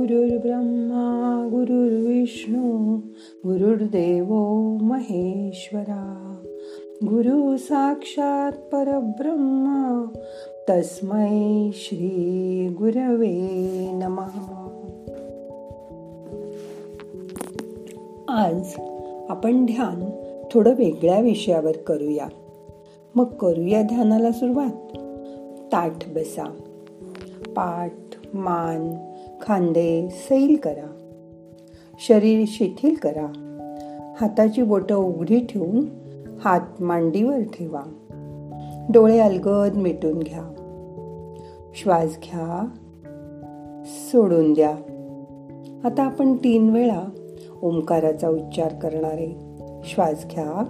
गुरुर्ब्रह्मा गुरुर्विष्णू गुरुर्देव महेश्वरा. गुरु साक्षात परब्रह्मा तस्मै श्री गुरवे नमः. आज आपण ध्यान थोडं वेगळ्या विषयावर करूया. मग करूया ध्यानाला सुरुवात. ताठ बसा. पाठ मान खांदे सैल करा. शरीर शिथिल करा. हाताची बोटं उघडी ठेवून हात मांडीवर ठेवा. डोळे अलगद मिटून घ्या. श्वास घ्या. सोडून द्या. आता आपण तीन वेळा ओंकाराचा उच्चार करणारे श्वास घ्या.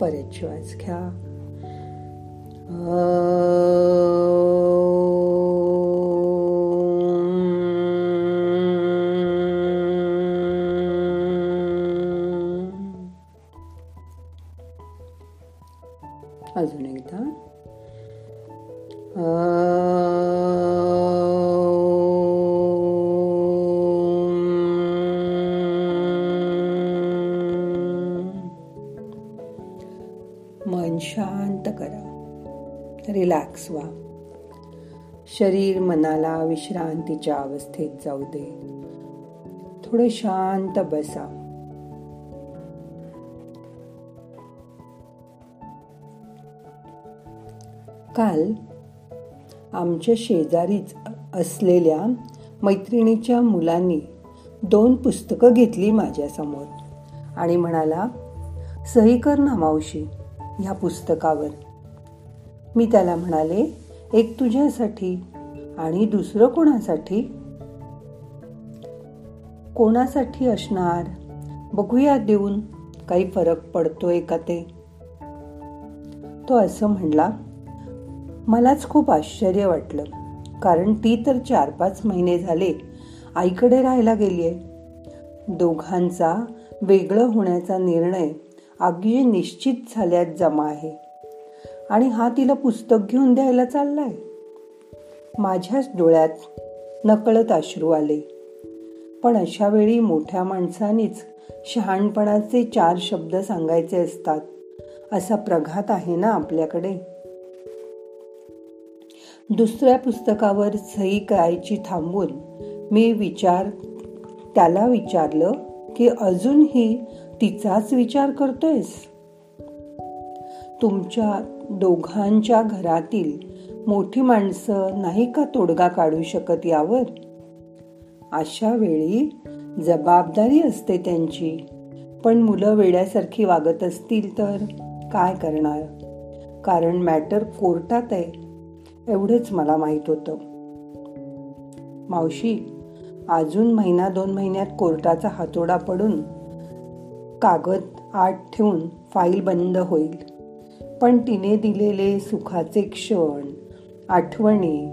परत श्वास घ्या. अजून एकदा शांत करा. रिलॅक्स व्हा. शरीर मनाला विश्रांतीच्या अवस्थेत जाऊ दे. थोडं शांत बसा. काल आमच्या शेजारीच असलेल्या मैत्रिणीच्या मुलांनी दोन पुस्तकं घेतली माझ्यासमोर आणि म्हणाला सही कर ना मावशी ह्या पुस्तकावर. मी त्याला म्हणाले एक तुझ्यासाठी आणि दुसरं कोणासाठी? कोणासाठी असणार? बघूया देऊन. काही फरक पडतोय का ते? तो असं म्हणला मलाच खूप आश्चर्य वाटलं कारण ती तर चार पाच महिने झाले आईकडे राहायला गेलीये. दोघांचा वेगळं होण्याचा निर्णय अगदी निश्चित झाल्यात जमा आहे. आणि हा तिला पुस्तक घेऊन द्यायला चाललाय. माझ्याच डोळ्यात नकळत अश्रू आले. पण अशा वेळी मोठ्या माणसानीच शहाणपणाचे चार शब्द सांगायचे असतात असा प्रघात आहे ना आपल्याकडे? दुसऱ्या पुस्तकावर सही करायची थांबून मी विचार त्याला विचारलं की अजूनही तिचाच विचार करतोयस? तुमच्या दोघांच्या घरातील मोठी माणसं नाही का तोडगा काढू शकत यावर? अशा वेळी जबाबदारी असते त्यांची. पण मुलं वेड्यासारखी वागत असतील तर काय करणार? कारण मॅटर कोर्टात आहे. एवढंच मला माहीत होतं. मावशी अजून महिना दोन महिन्यात कोर्टाचा हातोडा पडून कागद आत ठेवून फाईल बंद होईल. पण तिने दिलेले सुखाचे क्षण आठवणी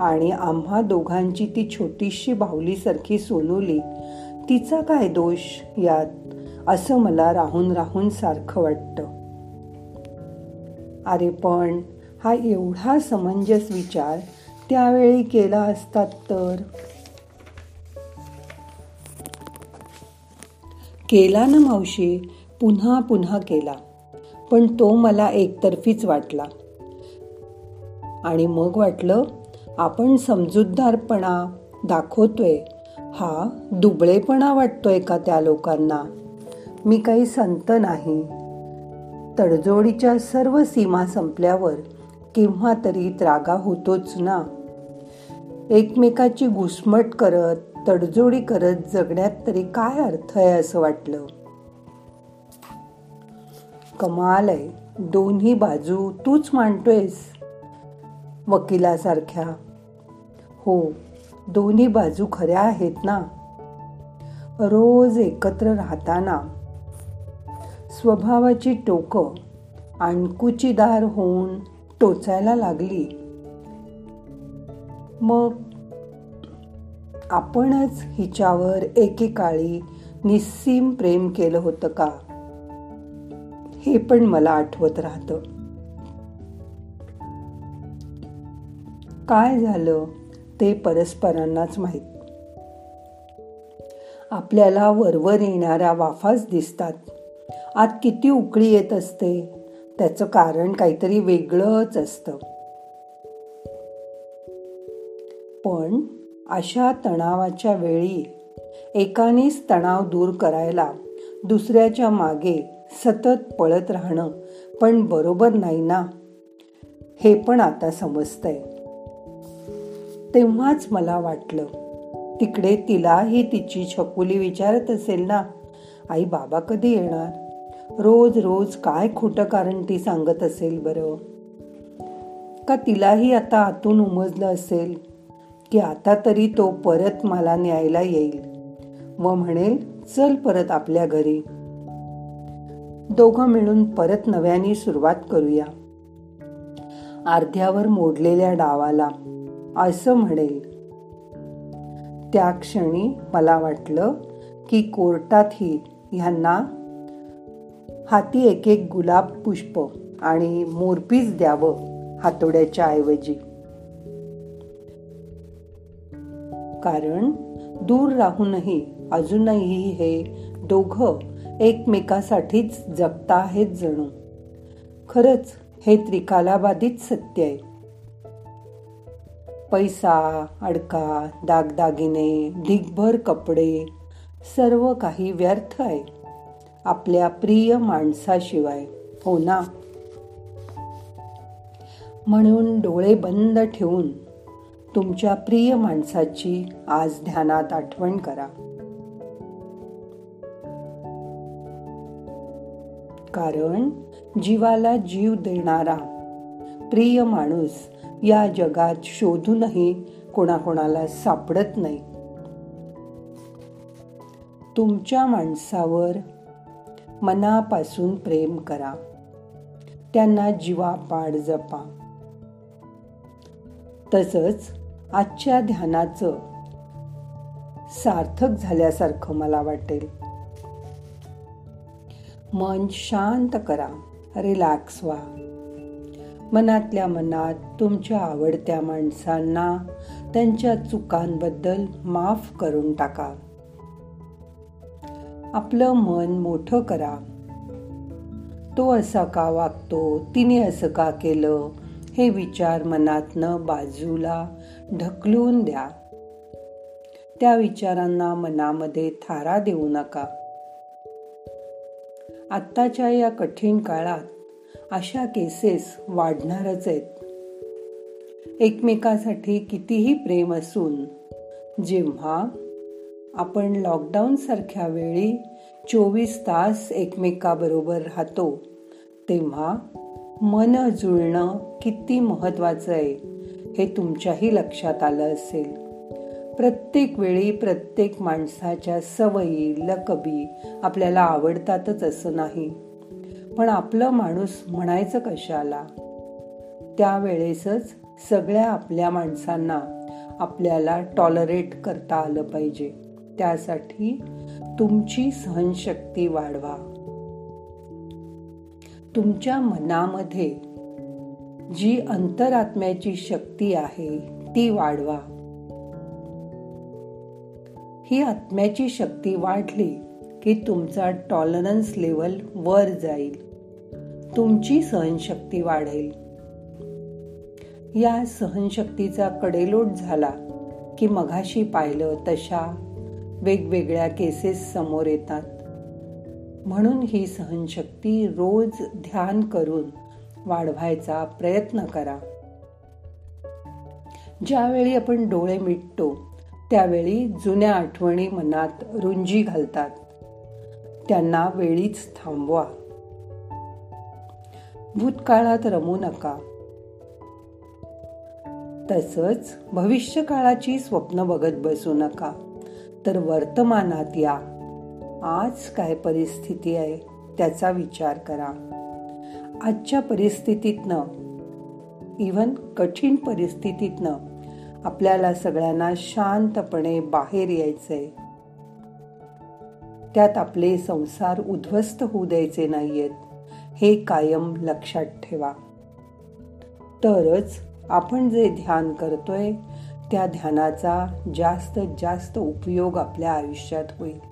आणि आम्हा दोघांची ती छोटीशी बाहुलीसारखी सोनवली तिचा काय दोष यात असं मला राहून राहून सारखं वाटतं. अरे पण हा एवढा समंजस विचार त्यावेळी केला असतात तर? केला ना मावशी? पुन्हा पुन्हा केला. पण तो मला एकतर्फीच वाटला. आणि मग वाटलं आपण समजूतदारपणा दाखवतोय. हा दुबळेपणा वाटतोय का त्या लोकांना? मी काही संत नाही. तडजोडीच्या सर्व सीमा संपल्यावर केव्हा तरी त्रागा होतोच ना. एकमेकाची घुसमट करत तडजोडी करत जगण्यात तरी काय अर्थ आहे असं वाटलं? कमाल आहे. दोन्ही बाजू तूच मांडतोयस. वकिलासारख्या. हो दोन्ही बाजू खऱ्या आहेत ना? रोज एकत्र राहताना. स्वभावाची टोकं आणकुचीदार होऊन टोचायला लागली. मग आपणच हिच्यावर एकेकाळी निस्सीम प्रेम केलं होतं का? हे पण मला आठवत राहत. काय झालं ते परस्परांनाच माहीत. आपल्याला वरवर येणाऱ्या वाफाच दिसतात. आत किती उकळी येत असते त्याचं कारण काहीतरी वेगळंच असतं. पण अशा तणावाच्या वेळी एकानेच तणाव दूर करायला दुसऱ्याच्या मागे सतत पळत राहणं पण बरोबर नाही ना? हे पण आता समजतंय. तेव्हाच मला वाटलं तिकडे तिलाही तिची छकुली विचारत असेल ना आई बाबा कधी येणार? रोज रोज काय खोटं कारण ती सांगत असेल बरं? का तिलाही आता आतून उमजलं असेल? की आता तरी तो परत मला न्यायला येईल. व म्हणेल चल परत आपल्या घरी. दोघं मिळून परत नव्याने सुरुवात करूया. अर्ध्यावर मोडलेल्या डावाला असं म्हणेल त्या क्षणी मला वाटलं की कोर्टातही ह्यांना हाती एक एक गुलाब पुष्प आणि मोरपीस द्यावं हातोड्याच्या ऐवजी. कारण दूर राहूनही अजूनही हे दोघं एकमेकासाठीच जगता आहेत जणू. खरच हे त्रिकालाबाधित सत्य आहे. पैसा अडका दागदागिने ढिगभर कपडे सर्व काही व्यर्थ आहे आपल्या प्रिय माणसाशिवाय हो ना? म्हणून डोळे बंद ठेवून तुमच्या प्रिय माणसाची आज ध्यानात आठवण करा. कारण जीवाला जीव देणारा प्रिय माणूस या जगात शोधूनही कोणाकोणाला सापडत नाही. तुमच्या माणसावर मनापासून प्रेम करा. त्यांना जीवापाड जपा. तसंच आजच्या ध्यानाचं सार्थक झाल्यासारखं मला वाटेल. मन शांत करा रिलॅक्स व्हा. मनातल्या मनात तुमच्या आवडत्या माणसांना त्यांच्या चुकांबद्दल माफ करून टाका. आपलं मन मोठं करा. तो असा का वागतो तिने असं का केलं हे विचार मनातनं बाजूला ढकलून द्या. त्या विचारांना मनामध्ये थारा देऊ नका. आत्ताच्या या कठीण काळात अशा केसेस वाढणारच आहेत. एकमेकासाठी कितीही प्रेम असून जेव्हा आपण लॉकडाऊन सारख्या वेळी चोवीस तास एकमेकाबरोबर राहतो तेव्हा मन जुळणं किती महत्वाचं आहे. हे तुमच्याही लक्षात आलं असेल. प्रत्येक वेळी प्रत्येक माणसाच्या सवयी लकबी आपल्याला आवडतातच असं नाही. पण आपलं माणूस म्हणायचं कशाला? त्यावेळेसच सगळ्या आपल्या माणसांना आपल्याला टॉलरेट करता आलं पाहिजे. त्यासाठी तुमची सहनशक्ती वाढवा. तुमच्या मनामध्ये जी अंतरात्म्याची शक्ती आहे ती वाढवा. ही आत्म्याची शक्ती वाढली की तुमचा टॉलरन्स लेवल वर जाईल. तुमची सहनशक्ती वाढेल. या सहनशक्तीचा कडेलोट झाला की मघाशी पाहिलं तशा वेगवेगळ्या केसेस समोर येतात. म्हणून ही सहनशक्ती रोज ध्यान करून वाढवायचा प्रयत्न करा. ज्यावेळी आपण डोळे मिटतो त्यावेळी जुन्या आठवणी मनात रुंजी घालतात. त्यांना वेळीच थांबवा. भूतकाळात रमू नका. तसच भविष्य काळाची स्वप्न बघत बसू नका. तर वर्तमानात या. आज काय परिस्थिती आहे त्याचा विचार करा. आजच्या परिस्थितीतनं इव्हन कठीण परिस्थितीतनं आपल्याला सगळ्यांना शांतपणे बाहेर यायचंय. त्यात आपले संसार उद्ध्वस्त होऊ द्यायचे नाहीयेत हे कायम लक्षात ठेवा. तरच आपण जे ध्यान करतोय त्या ध्यानाचा जास्त जास्त उपयोग आपल्या आयुष्यात होईल.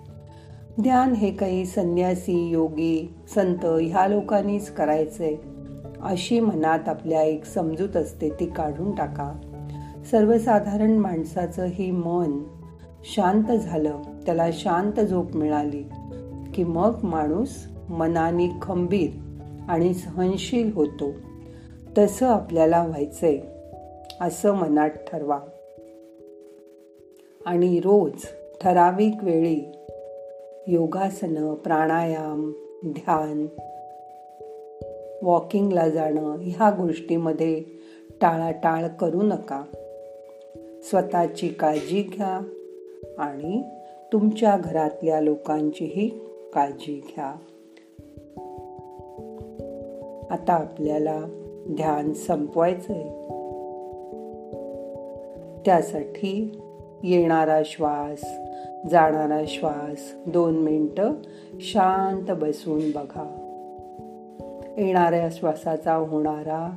ध्यान हे काही संन्यासी योगी संत ह्या लोकांनीच करायचंय. अशी मनात आपल्या एक समजूत असते ती काढून टाका. सर्वसाधारण माणसाचं ही मन शांत झालं त्याला शांत झोप मिळाली की मग माणूस मनाने खंबीर आणि सहनशील होतो. तसं आपल्याला व्हायचंय असं मनात ठरवा. आणि रोज ठराविक वेळी योगासनं प्राणायाम ध्यान वॉकिंगला जाणं ह्या गोष्टीमध्ये टाळाटाळ करू नका. स्वतःची काळजी घ्या आणि तुमच्या घरातल्या लोकांचीही काळजी घ्या. आता आपल्याला ध्यान संपवायचंय. त्यासाठी येणारा श्वास जाणारा श्वास दोन मिनटं शांत बसून बघा. येणाऱ्या श्वासाचा होणारा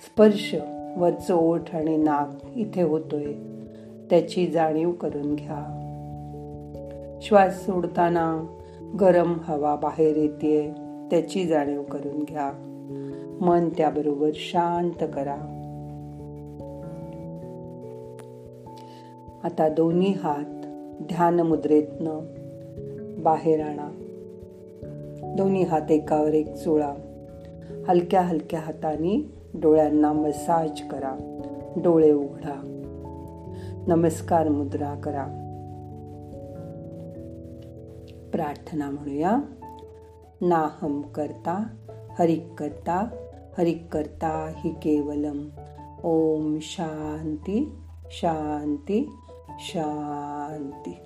स्पर्श वरचं ओठ आणि नाक इथे होतोय. त्याची जाणीव करून घ्या. श्वास सोडताना गरम हवा बाहेर येते त्याची जाणीव करून घ्या. मन त्याबरोबर शांत करा. आता दोन्ही हात ध्यान मुद्रेतनं बाहेर आणा. दोन्ही हात एकावर एक चोळा. हलक्या हलक्या हाताने डोळ्यांना मसाज करा. डोळे उघडा. नमस्कार मुद्रा करा. प्रार्थना म्हणूया. नाहम करता हरिक करता हरिक करता हि केवलम. ओम शांती शांती. शांती.